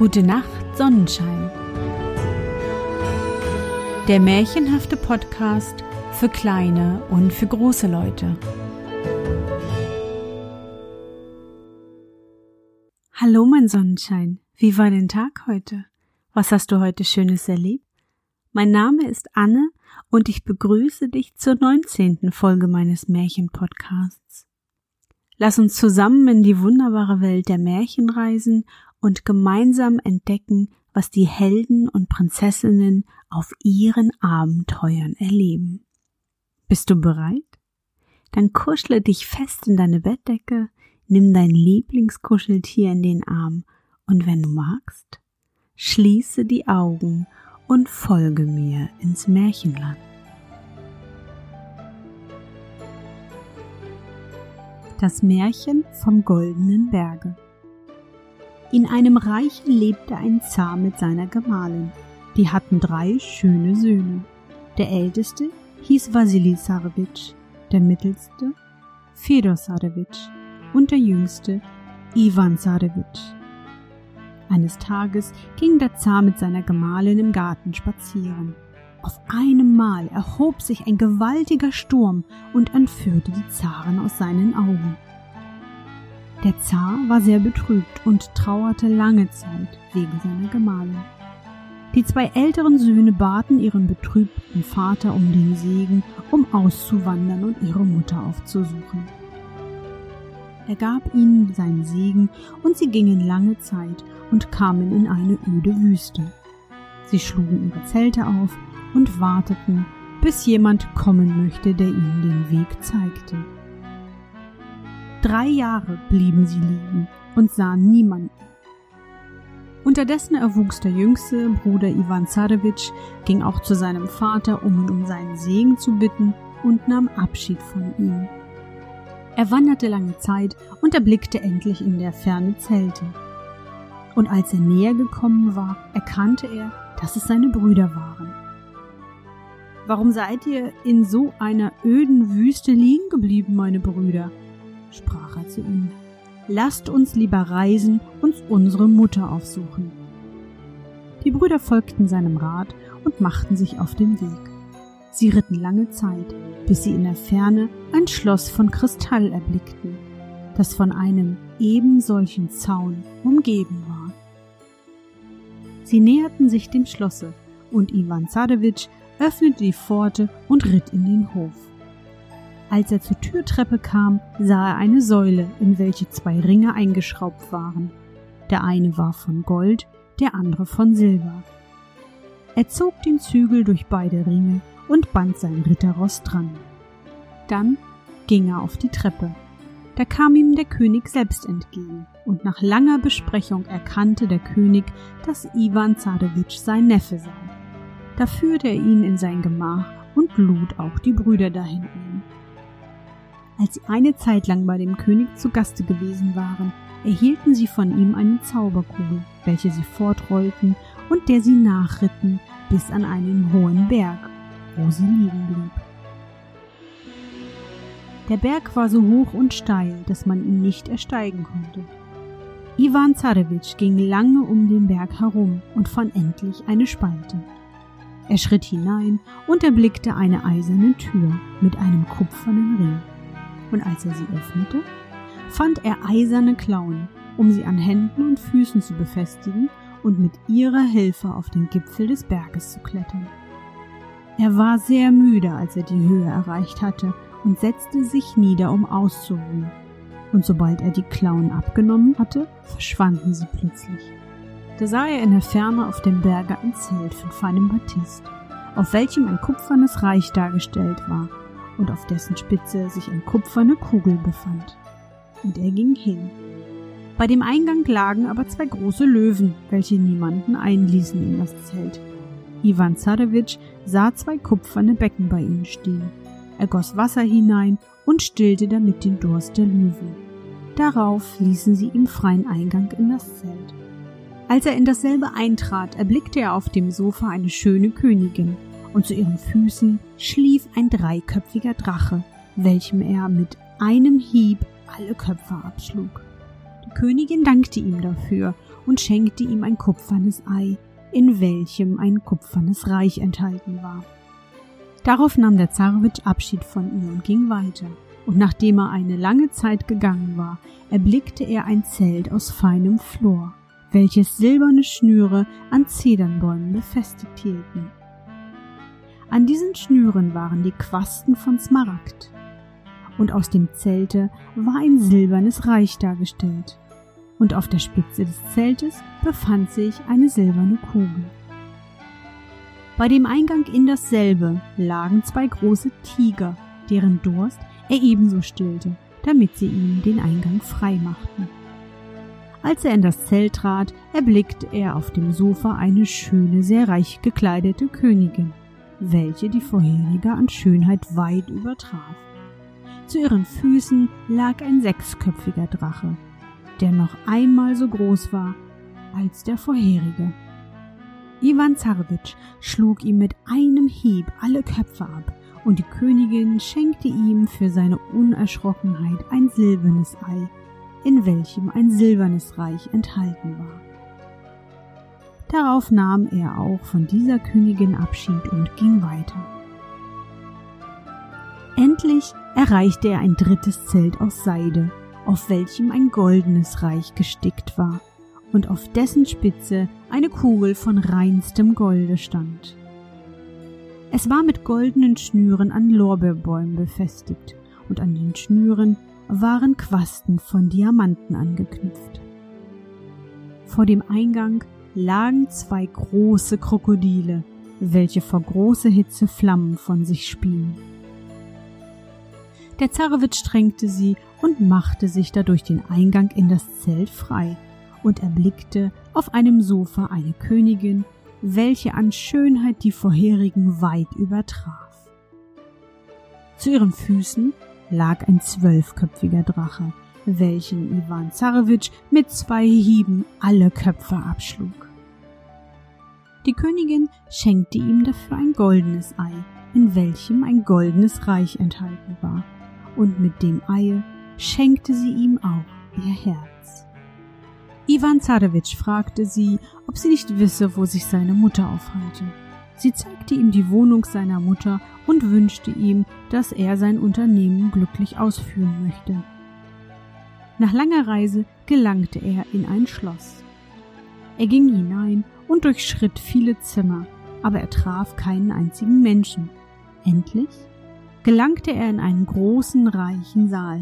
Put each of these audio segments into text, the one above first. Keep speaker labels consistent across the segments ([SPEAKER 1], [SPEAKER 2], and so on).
[SPEAKER 1] Gute Nacht, Sonnenschein. Der märchenhafte Podcast für kleine und für große Leute. Hallo, mein Sonnenschein. Wie war dein Tag heute? Was hast du heute Schönes erlebt? Mein Name ist Anne und ich begrüße dich zur 19. Folge meines Märchenpodcasts. Lass uns zusammen in die wunderbare Welt der Märchen reisen und gemeinsam entdecken, was die Helden und Prinzessinnen auf ihren Abenteuern erleben. Bist du bereit? Dann kuschle dich fest in deine Bettdecke, nimm dein Lieblingskuscheltier in den Arm und wenn du magst, schließe die Augen und folge mir ins Märchenland. Das Märchen vom goldenen Berge. In einem Reich lebte ein Zar mit seiner Gemahlin. Die hatten drei schöne Söhne. Der älteste hieß Wasili Sarewitsch, der mittelste Fedor Sarewitsch und der jüngste Ivan Sarewitsch. Eines Tages ging der Zar mit seiner Gemahlin im Garten spazieren. Auf einem Mal erhob sich ein gewaltiger Sturm und entführte die Zaren aus seinen Augen. Der Zar war sehr betrübt und trauerte lange Zeit wegen seiner Gemahlin. Die zwei älteren Söhne baten ihren betrübten Vater um den Segen, um auszuwandern und ihre Mutter aufzusuchen. Er gab ihnen seinen Segen und sie gingen lange Zeit und kamen in eine öde Wüste. Sie schlugen ihre Zelte auf und warteten, bis jemand kommen möchte, der ihnen den Weg zeigte. Drei Jahre blieben sie liegen und sahen niemanden. Unterdessen erwuchs der jüngste Bruder Ivan Zarewitsch, ging auch zu seinem Vater, um ihn um seinen Segen zu bitten und nahm Abschied von ihm. Er wanderte lange Zeit und erblickte endlich in der Ferne Zelte. Und als er näher gekommen war, erkannte er, dass es seine Brüder waren. Warum seid ihr in so einer öden Wüste liegen geblieben, meine Brüder? Sprach er zu ihnen, lasst uns lieber reisen, uns unsere Mutter aufsuchen. Die Brüder folgten seinem Rat und machten sich auf den Weg. Sie ritten lange Zeit, bis sie in der Ferne ein Schloss von Kristall erblickten, das von einem ebensolchen Zaun umgeben war. Sie näherten sich dem Schlosse, und Ivan Zadewitsch öffnete die Pforte und ritt in den Hof. Als er zur Türtreppe kam, sah er eine Säule, in welche zwei Ringe eingeschraubt waren. Der eine war von Gold, der andere von Silber. Er zog den Zügel durch beide Ringe und band sein Ritterross dran. Dann ging er auf die Treppe. Da kam ihm der König selbst entgegen, und nach langer Besprechung erkannte der König, dass Ivan Zadewitsch sein Neffe sei. Da führte er ihn in sein Gemach und lud auch die Brüder dahin ein. Als sie eine Zeit lang bei dem König zu Gaste gewesen waren, erhielten sie von ihm eine Zauberkugel, welche sie fortrollten und der sie nachritten bis an einen hohen Berg, wo sie liegen blieb. Der Berg war so hoch und steil, dass man ihn nicht ersteigen konnte. Ivan Zarewitsch ging lange um den Berg herum und fand endlich eine Spalte. Er schritt hinein und erblickte eine eiserne Tür mit einem kupfernen Ring und als er sie öffnete, fand er eiserne Klauen, um sie an Händen und Füßen zu befestigen und mit ihrer Hilfe auf den Gipfel des Berges zu klettern. Er war sehr müde, als er die Höhe erreicht hatte und setzte sich nieder, um auszuruhen. Und sobald er die Klauen abgenommen hatte, verschwanden sie plötzlich. Da sah er in der Ferne auf dem Berge ein Zelt von feinem Batist, auf welchem ein kupfernes Reich dargestellt war und auf dessen Spitze sich eine kupferne Kugel befand. Und er ging hin. Bei dem Eingang lagen aber zwei große Löwen, welche niemanden einließen in das Zelt. Ivan Zarewitsch sah zwei kupferne Becken bei ihnen stehen. Er goss Wasser hinein und stillte damit den Durst der Löwen. Darauf ließen sie ihm freien Eingang in das Zelt. Als er in dasselbe eintrat, erblickte er auf dem Sofa eine schöne Königin, und zu ihren Füßen schlief ein dreiköpfiger Drache, welchem er mit einem Hieb alle Köpfe abschlug. Die Königin dankte ihm dafür und schenkte ihm ein kupfernes Ei, in welchem ein kupfernes Reich enthalten war. Darauf nahm der Zarewitsch Abschied von ihr und ging weiter. Und nachdem er eine lange Zeit gegangen war, erblickte er ein Zelt aus feinem Flor, welches silberne Schnüre an Zedernbäumen befestigt hielten. An diesen Schnüren waren die Quasten von Smaragd, und aus dem Zelte war ein silbernes Reich dargestellt, und auf der Spitze des Zeltes befand sich eine silberne Kugel. Bei dem Eingang in dasselbe lagen zwei große Tiger, deren Durst er ebenso stillte, damit sie ihm den Eingang frei machten. Als er in das Zelt trat, erblickte er auf dem Sofa eine schöne, sehr reich gekleidete Königin, welche die vorherige an Schönheit weit übertraf. Zu ihren Füßen lag ein sechsköpfiger Drache, der noch einmal so groß war als der vorherige. Ivan Zarewitsch schlug ihm mit einem Hieb alle Köpfe ab, und die Königin schenkte ihm für seine Unerschrockenheit ein silbernes Ei, in welchem ein silbernes Reich enthalten war. Darauf nahm er auch von dieser Königin Abschied und ging weiter. Endlich erreichte er ein drittes Zelt aus Seide, auf welchem ein goldenes Reich gestickt war und auf dessen Spitze eine Kugel von reinstem Golde stand. Es war mit goldenen Schnüren an Lorbeerbäumen befestigt, und an den Schnüren waren Quasten von Diamanten angeknüpft. Vor dem Eingang lagen zwei große Krokodile, welche vor großer Hitze Flammen von sich spien. Der Zarewitsch strengte sie und machte sich dadurch den Eingang in das Zelt frei und erblickte auf einem Sofa eine Königin, welche an Schönheit die vorherigen weit übertraf. Zu ihren Füßen lag ein zwölfköpfiger Drache, welchen Iwan Zarewitsch mit zwei Hieben alle Köpfe abschlug. Die Königin schenkte ihm dafür ein goldenes Ei, in welchem ein goldenes Reich enthalten war, und mit dem Eie schenkte sie ihm auch ihr Herz. Iwan Zarewitsch fragte sie, ob sie nicht wisse, wo sich seine Mutter aufhalte. Sie zeigte ihm die Wohnung seiner Mutter und wünschte ihm, dass er sein Unternehmen glücklich ausführen möchte. Nach langer Reise gelangte er in ein Schloss. Er ging hinein und durchschritt viele Zimmer, aber er traf keinen einzigen Menschen. Endlich gelangte er in einen großen, reichen Saal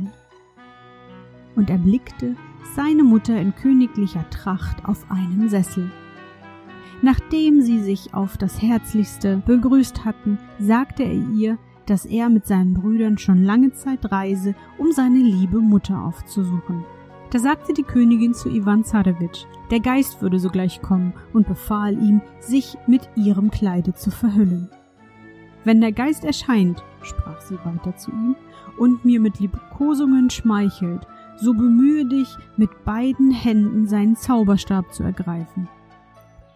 [SPEAKER 1] und erblickte seine Mutter in königlicher Tracht auf einem Sessel. Nachdem sie sich auf das Herzlichste begrüßt hatten, sagte er ihr, dass er mit seinen Brüdern schon lange Zeit reise, um seine liebe Mutter aufzusuchen. Da sagte die Königin zu Ivan Zarewitsch, der Geist würde sogleich kommen und befahl ihm, sich mit ihrem Kleide zu verhüllen. Wenn der Geist erscheint, sprach sie weiter zu ihm, und mir mit Liebkosungen schmeichelt, so bemühe dich, mit beiden Händen seinen Zauberstab zu ergreifen.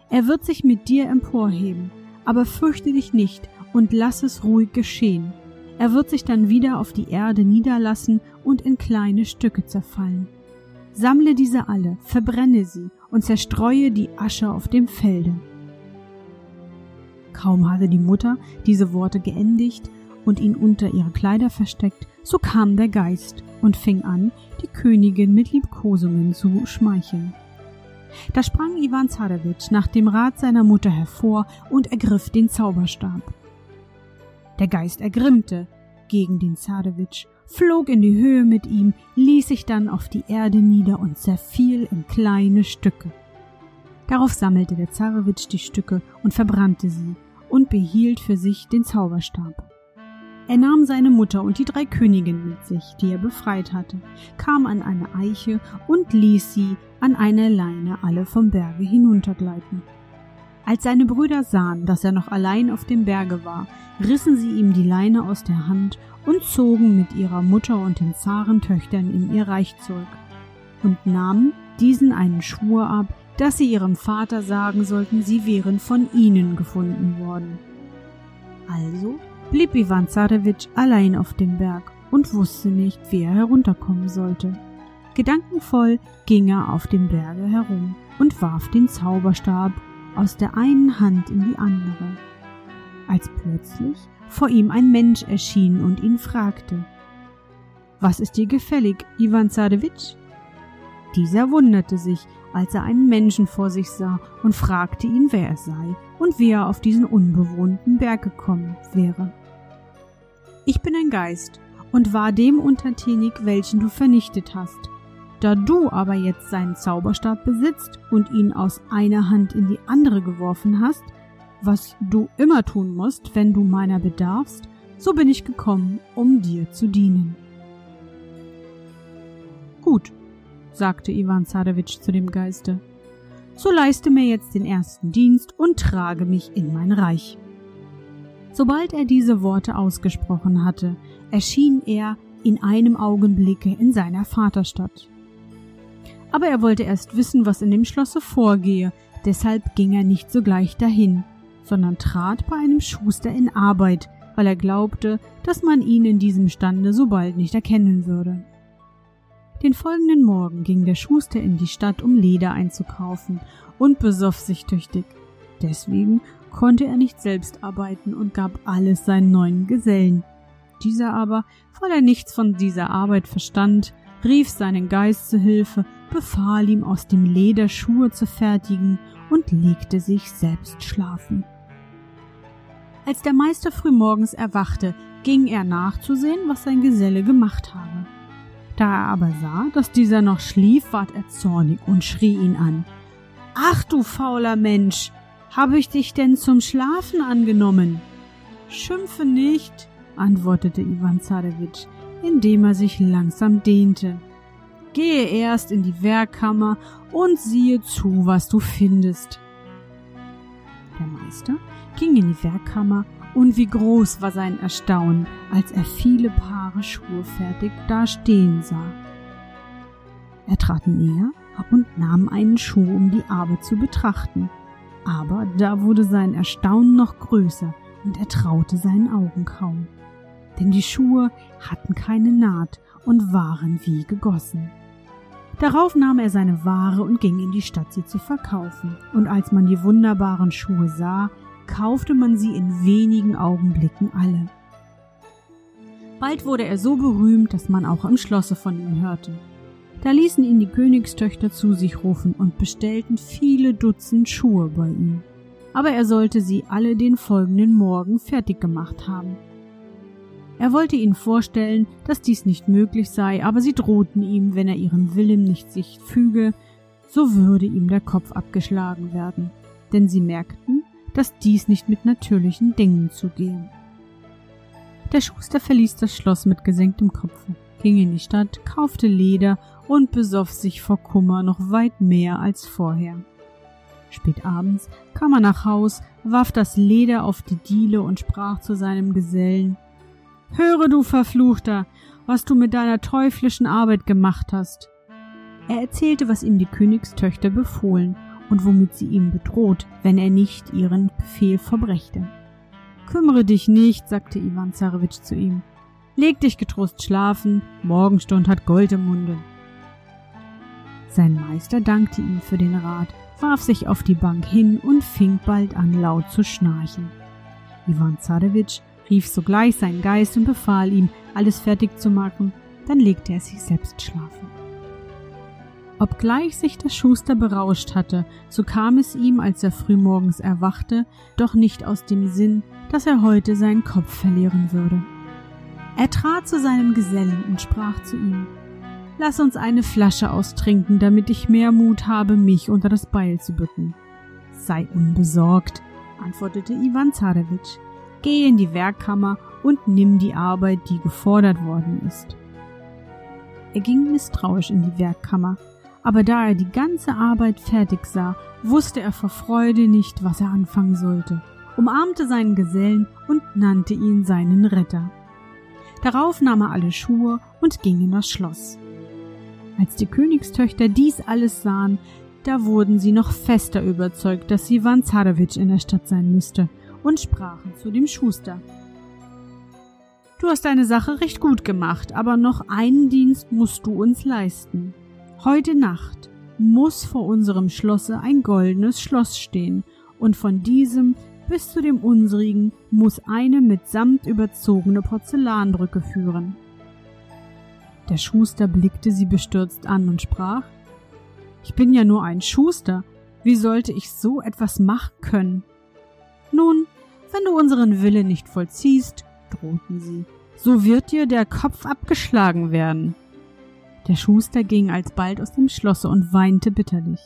[SPEAKER 1] Er wird sich mit dir emporheben, aber fürchte dich nicht und lass es ruhig geschehen. Er wird sich dann wieder auf die Erde niederlassen und in kleine Stücke zerfallen. Sammle diese alle, verbrenne sie und zerstreue die Asche auf dem Felde. Kaum hatte die Mutter diese Worte geendigt und ihn unter ihre Kleider versteckt, so kam der Geist und fing an, die Königin mit Liebkosungen zu schmeicheln. Da sprang Iwan Zarewitsch nach dem Rat seiner Mutter hervor und ergriff den Zauberstab. Der Geist ergrimmte gegen den Zarewitsch, flog in die Höhe mit ihm, ließ sich dann auf die Erde nieder und zerfiel in kleine Stücke. Darauf sammelte der Zarewitsch die Stücke und verbrannte sie und behielt für sich den Zauberstab. Er nahm seine Mutter und die drei Königinnen mit sich, die er befreit hatte, kam an eine Eiche und ließ sie an einer Leine alle vom Berge hinuntergleiten. Als seine Brüder sahen, dass er noch allein auf dem Berge war, rissen sie ihm die Leine aus der Hand und zogen mit ihrer Mutter und den Zarentöchtern in ihr Reich zurück und nahmen diesen einen Schwur ab, dass sie ihrem Vater sagen sollten, sie wären von ihnen gefunden worden. Also blieb Ivan Zarewitsch allein auf dem Berg und wusste nicht, wie er herunterkommen sollte. Gedankenvoll ging er auf dem Berge herum und warf den Zauberstab aus der einen Hand in die andere, als plötzlich vor ihm ein Mensch erschien und ihn fragte Was ist dir gefällig, Ivan Zadewitsch? Dieser wunderte sich, als er einen Menschen vor sich sah und fragte ihn, wer er sei und wie er auf diesen unbewohnten Berg gekommen wäre. Ich bin ein Geist und war dem untertänig, welchen du vernichtet hast. Da du aber jetzt seinen Zauberstab besitzt und ihn aus einer Hand in die andere geworfen hast, was du immer tun musst, wenn du meiner bedarfst, so bin ich gekommen, um dir zu dienen. Gut, sagte Ivan Zarewitsch zu dem Geiste, so leiste mir jetzt den ersten Dienst und trage mich in mein Reich. Sobald er diese Worte ausgesprochen hatte, erschien er in einem Augenblicke in seiner Vaterstadt aber er wollte erst wissen, was in dem Schlosse vorgehe, deshalb ging er nicht sogleich dahin, sondern trat bei einem Schuster in Arbeit, weil er glaubte, dass man ihn in diesem Stande so bald nicht erkennen würde. Den folgenden Morgen ging der Schuster in die Stadt, um Leder einzukaufen, und besoff sich tüchtig. Deswegen konnte er nicht selbst arbeiten und gab alles seinen neuen Gesellen. Dieser aber, weil er nichts von dieser Arbeit verstand, rief seinen Geist zu Hilfe befahl ihm aus dem Leder Schuhe zu fertigen und legte sich selbst schlafen. Als der Meister frühmorgens erwachte, ging er nachzusehen, was sein Geselle gemacht habe. Da er aber sah, dass dieser noch schlief, ward er zornig und schrie ihn an. Ach du fauler Mensch, habe ich dich denn zum Schlafen angenommen? Schimpfe nicht, antwortete Ivan Zarewitsch, indem er sich langsam dehnte. Gehe erst in die Werkkammer und siehe zu, was du findest. Der Meister ging in die Werkkammer, und wie groß war sein Erstaunen, als er viele Paare Schuhe fertig dastehen sah. Er trat näher und nahm einen Schuh, um die Arbeit zu betrachten. Aber da wurde sein Erstaunen noch größer, und er traute seinen Augen kaum. Denn die Schuhe hatten keine Naht und waren wie gegossen. Darauf nahm er seine Ware und ging in die Stadt, sie zu verkaufen. Und als man die wunderbaren Schuhe sah, kaufte man sie in wenigen Augenblicken alle. Bald wurde er so berühmt, dass man auch im Schlosse von ihm hörte. Da ließen ihn die Königstöchter zu sich rufen und bestellten viele Dutzend Schuhe bei ihm. Aber er sollte sie alle den folgenden Morgen fertig gemacht haben. Er wollte ihnen vorstellen, dass dies nicht möglich sei, aber sie drohten ihm, wenn er ihren Willen nicht sich füge, so würde ihm der Kopf abgeschlagen werden, denn sie merkten, dass dies nicht mit natürlichen Dingen zugehe. Der Schuster verließ das Schloss mit gesenktem Kopfe, ging in die Stadt, kaufte Leder und besoff sich vor Kummer noch weit mehr als vorher. Spät abends kam er nach Haus, warf das Leder auf die Diele und sprach zu seinem Gesellen Höre, du Verfluchter, was du mit deiner teuflischen Arbeit gemacht hast. Er erzählte, was ihm die Königstöchter befohlen und womit sie ihn bedroht, wenn er nicht ihren Befehl verbrächte. Kümmere dich nicht, sagte Ivan Zarewitsch zu ihm. Leg dich getrost schlafen, Morgenstund hat Gold im Munde. Sein Meister dankte ihm für den Rat, warf sich auf die Bank hin und fing bald an laut zu schnarchen. Ivan Zarewitsch rief sogleich seinen Geist und befahl ihm, alles fertig zu machen, dann legte er sich selbst schlafen. Obgleich sich der Schuster berauscht hatte, so kam es ihm, als er frühmorgens erwachte, doch nicht aus dem Sinn, dass er heute seinen Kopf verlieren würde. Er trat zu seinem Gesellen und sprach zu ihm Lass uns eine Flasche austrinken, damit ich mehr Mut habe, mich unter das Beil zu bücken. Sei unbesorgt, antwortete Ivan Zarewitsch. Geh in die Werkkammer und nimm die Arbeit, die gefordert worden ist. Er ging misstrauisch in die Werkkammer, aber da er die ganze Arbeit fertig sah, wusste er vor Freude nicht, was er anfangen sollte, umarmte seinen Gesellen und nannte ihn seinen Retter. Darauf nahm er alle Schuhe und ging in das Schloss. Als die Königstöchter dies alles sahen, da wurden sie noch fester überzeugt, dass Ivan Zarewitsch in der Stadt sein müsste und sprachen zu dem Schuster. Du hast deine Sache recht gut gemacht, aber noch einen Dienst musst du uns leisten. Heute Nacht muss vor unserem Schlosse ein goldenes Schloss stehen, und von diesem bis zu dem unsrigen muss eine mit Samt überzogene Porzellanbrücke führen. Der Schuster blickte sie bestürzt an und sprach Ich bin ja nur ein Schuster, wie sollte ich so etwas machen können? Nun, wenn du unseren Wille nicht vollziehst, drohten sie, so wird dir der Kopf abgeschlagen werden. Der Schuster ging alsbald aus dem Schlosse und weinte bitterlich.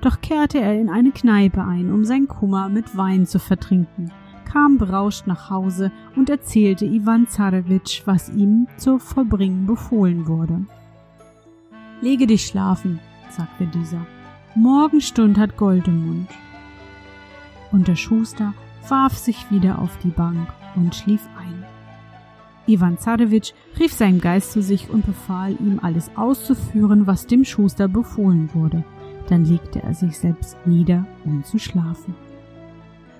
[SPEAKER 1] Doch kehrte er in eine Kneipe ein, um sein Kummer mit Wein zu vertrinken, kam berauscht nach Hause und erzählte Iwan Zarewitsch, was ihm zu vollbringen befohlen wurde. Lege dich schlafen, sagte dieser. Morgenstund hat Gold im Mund. Und der Schuster warf sich wieder auf die Bank und schlief ein. Ivan Zarewitsch rief seinen Geist zu sich und befahl ihm, alles auszuführen, was dem Schuster befohlen wurde. Dann legte er sich selbst nieder, um zu schlafen.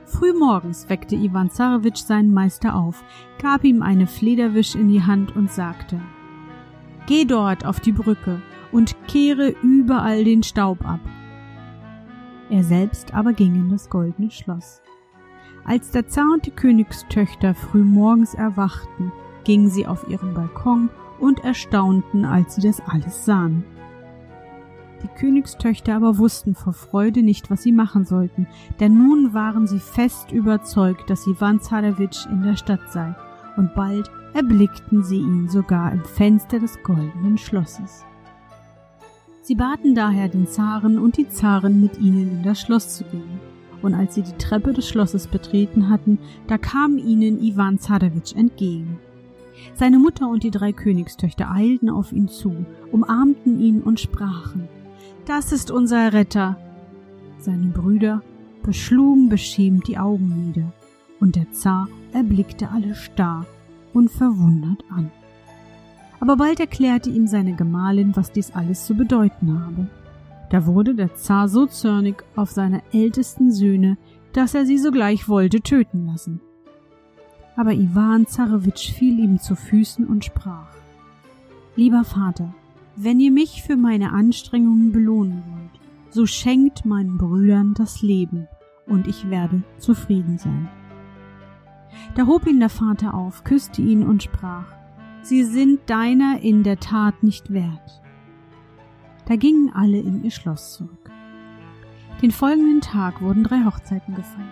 [SPEAKER 1] Frühmorgens weckte Ivan Zarewitsch seinen Meister auf, gab ihm eine Flederwisch in die Hand und sagte Geh dort auf die Brücke und kehre überall den Staub ab. Er selbst aber ging in das goldene Schloss. Als der Zar und die Königstöchter früh morgens erwachten, gingen sie auf ihren Balkon und erstaunten, als sie das alles sahen. Die Königstöchter aber wussten vor Freude nicht, was sie machen sollten, denn nun waren sie fest überzeugt, dass Ivan Zarewitsch in der Stadt sei, und bald erblickten sie ihn sogar im Fenster des goldenen Schlosses. Sie baten daher den Zaren und die Zaren, mit ihnen in das Schloss zu gehen und als sie die Treppe des Schlosses betreten hatten, da kam ihnen Iwan Zarewitsch entgegen. Seine Mutter und die drei Königstöchter eilten auf ihn zu, umarmten ihn und sprachen, Das ist unser Retter. Seine Brüder beschlugen beschämt die Augen nieder, und der Zar erblickte alle starr und verwundert an. Aber bald erklärte ihm seine Gemahlin, was dies alles zu bedeuten habe. Da wurde der Zar so zornig auf seine ältesten Söhne, dass er sie sogleich wollte töten lassen. Aber Iwan Zarewitsch fiel ihm zu Füßen und sprach Lieber Vater, wenn ihr mich für meine Anstrengungen belohnen wollt, so schenkt meinen Brüdern das Leben, und ich werde zufrieden sein. Da hob ihn der Vater auf, küsste ihn und sprach Sie sind deiner in der Tat nicht wert. Da gingen alle in ihr Schloss zurück. Den folgenden Tag wurden drei Hochzeiten gefeiert.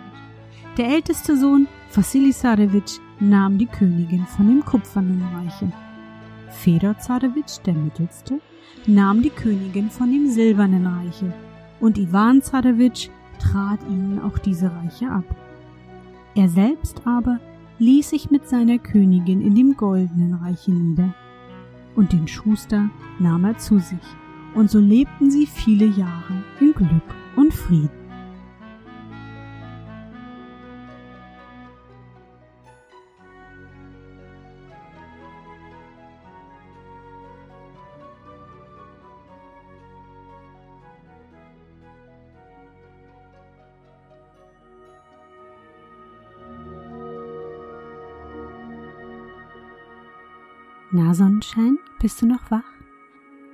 [SPEAKER 1] Der älteste Sohn, Vassili Zarewitsch, nahm die Königin von dem kupfernen Reiche. Fedor Zarewitsch, der mittelste, nahm die Königin von dem silbernen Reiche, und Iwan Zarewitsch trat ihnen auch diese Reiche ab. Er selbst aber ließ sich mit seiner Königin in dem goldenen Reiche nieder, und den Schuster nahm er zu sich und so lebten sie viele Jahre in Glück und Frieden. Na Sonnenschein, bist du noch wach?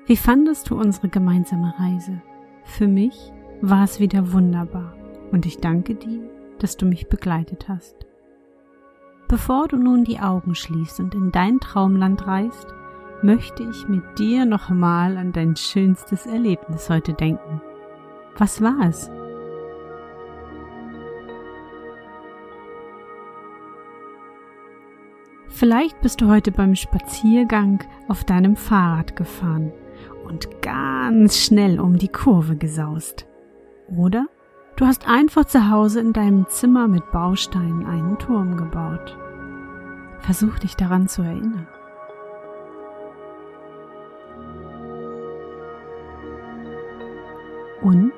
[SPEAKER 1] Wie fandest du unsere gemeinsame Reise? Für mich war es wieder wunderbar und ich danke dir, dass du mich begleitet hast. Bevor du nun die Augen schließt und in dein Traumland reist, möchte ich mit dir nochmal an dein schönstes Erlebnis heute denken. Was war es? Vielleicht bist du heute beim Spaziergang auf deinem Fahrrad gefahren und ganz schnell um die Kurve gesaust. Oder du hast einfach zu Hause in deinem Zimmer mit Bausteinen einen Turm gebaut. Versuch dich daran zu erinnern. Und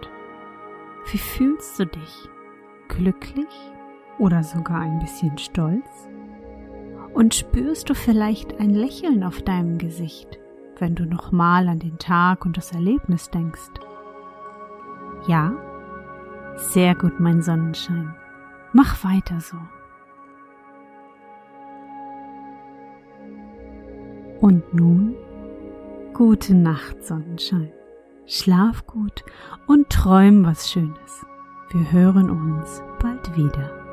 [SPEAKER 1] wie fühlst du dich? Glücklich oder sogar ein bisschen stolz? Und spürst du vielleicht ein Lächeln auf deinem Gesicht? Wenn du nochmal an den Tag und das Erlebnis denkst. Ja? Sehr gut, mein Sonnenschein. Mach weiter so. Und nun Gute Nacht, Sonnenschein. Schlaf gut und träum was Schönes. Wir hören uns bald wieder.